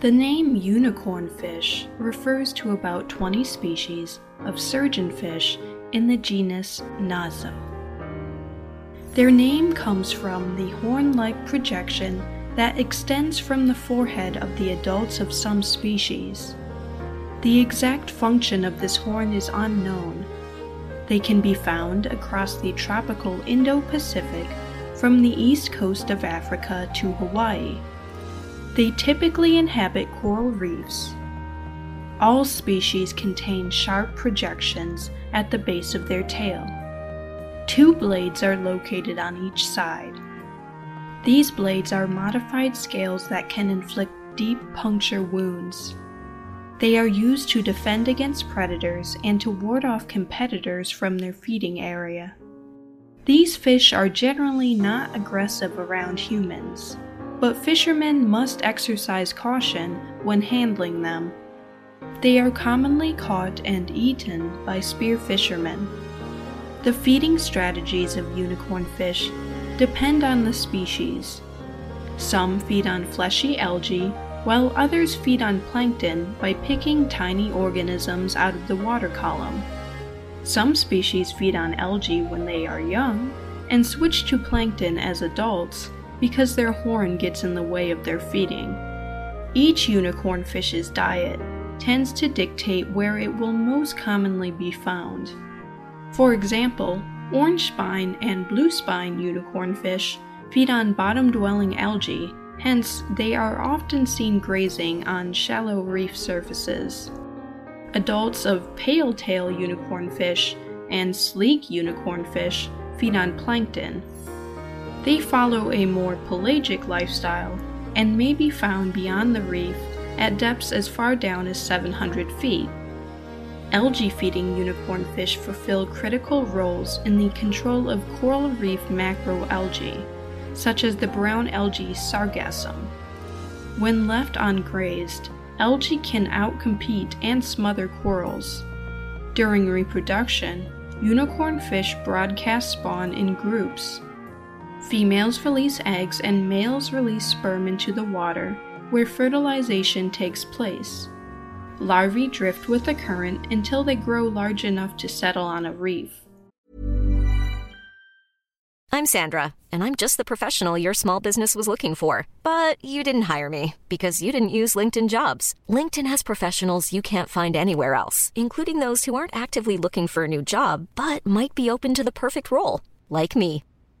The name unicorn fish refers to about 20 species of surgeonfish in the genus Naso. Their name comes from the horn like projection that extends from the forehead of the adults of some species. The exact function of this horn is unknown. They can be found across the tropical Indo Pacific from the east coast of Africa to Hawaii. They typically inhabit coral reefs. All species contain sharp projections at the base of their tail. Two blades are located on each side. These blades are modified scales that can inflict deep puncture wounds. They are used to defend against predators and to ward off competitors from their feeding area. These fish are generally not aggressive around humans but fishermen must exercise caution when handling them. They are commonly caught and eaten by spear fishermen. The feeding strategies of unicorn fish depend on the species. Some feed on fleshy algae, while others feed on plankton by picking tiny organisms out of the water column. Some species feed on algae when they are young and switch to plankton as adults because their horn gets in the way of their feeding. Each unicorn fish's diet tends to dictate where it will most commonly be found. For example, orange spine and blue spine unicorn fish feed on bottom dwelling algae, hence, they are often seen grazing on shallow reef surfaces. Adults of pale tail unicorn fish and sleek unicorn fish feed on plankton, they follow a more pelagic lifestyle and may be found beyond the reef at depths as far down as 700 feet. Algae feeding unicorn fish fulfill critical roles in the control of coral reef macroalgae, such as the brown algae sargassum. When left ungrazed, algae can outcompete and smother corals. During reproduction, unicorn fish broadcast spawn in groups Females release eggs and males release sperm into the water, where fertilization takes place. Larvae drift with the current until they grow large enough to settle on a reef. I'm Sandra, and I'm just the professional your small business was looking for. But you didn't hire me because you didn't use LinkedIn jobs. LinkedIn has professionals you can't find anywhere else, including those who aren't actively looking for a new job but might be open to the perfect role, like me.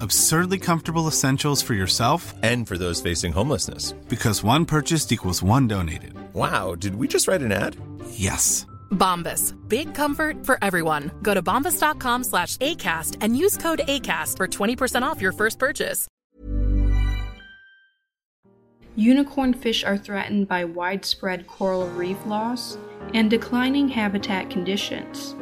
Absurdly comfortable essentials for yourself and for those facing homelessness. Because one purchased equals one donated. Wow, did we just write an ad? Yes. Bombas. Big comfort for everyone. Go to bombas.com slash ACAST and use code ACAST for 20% off your first purchase. Unicorn fish are threatened by widespread coral reef loss and declining habitat conditions.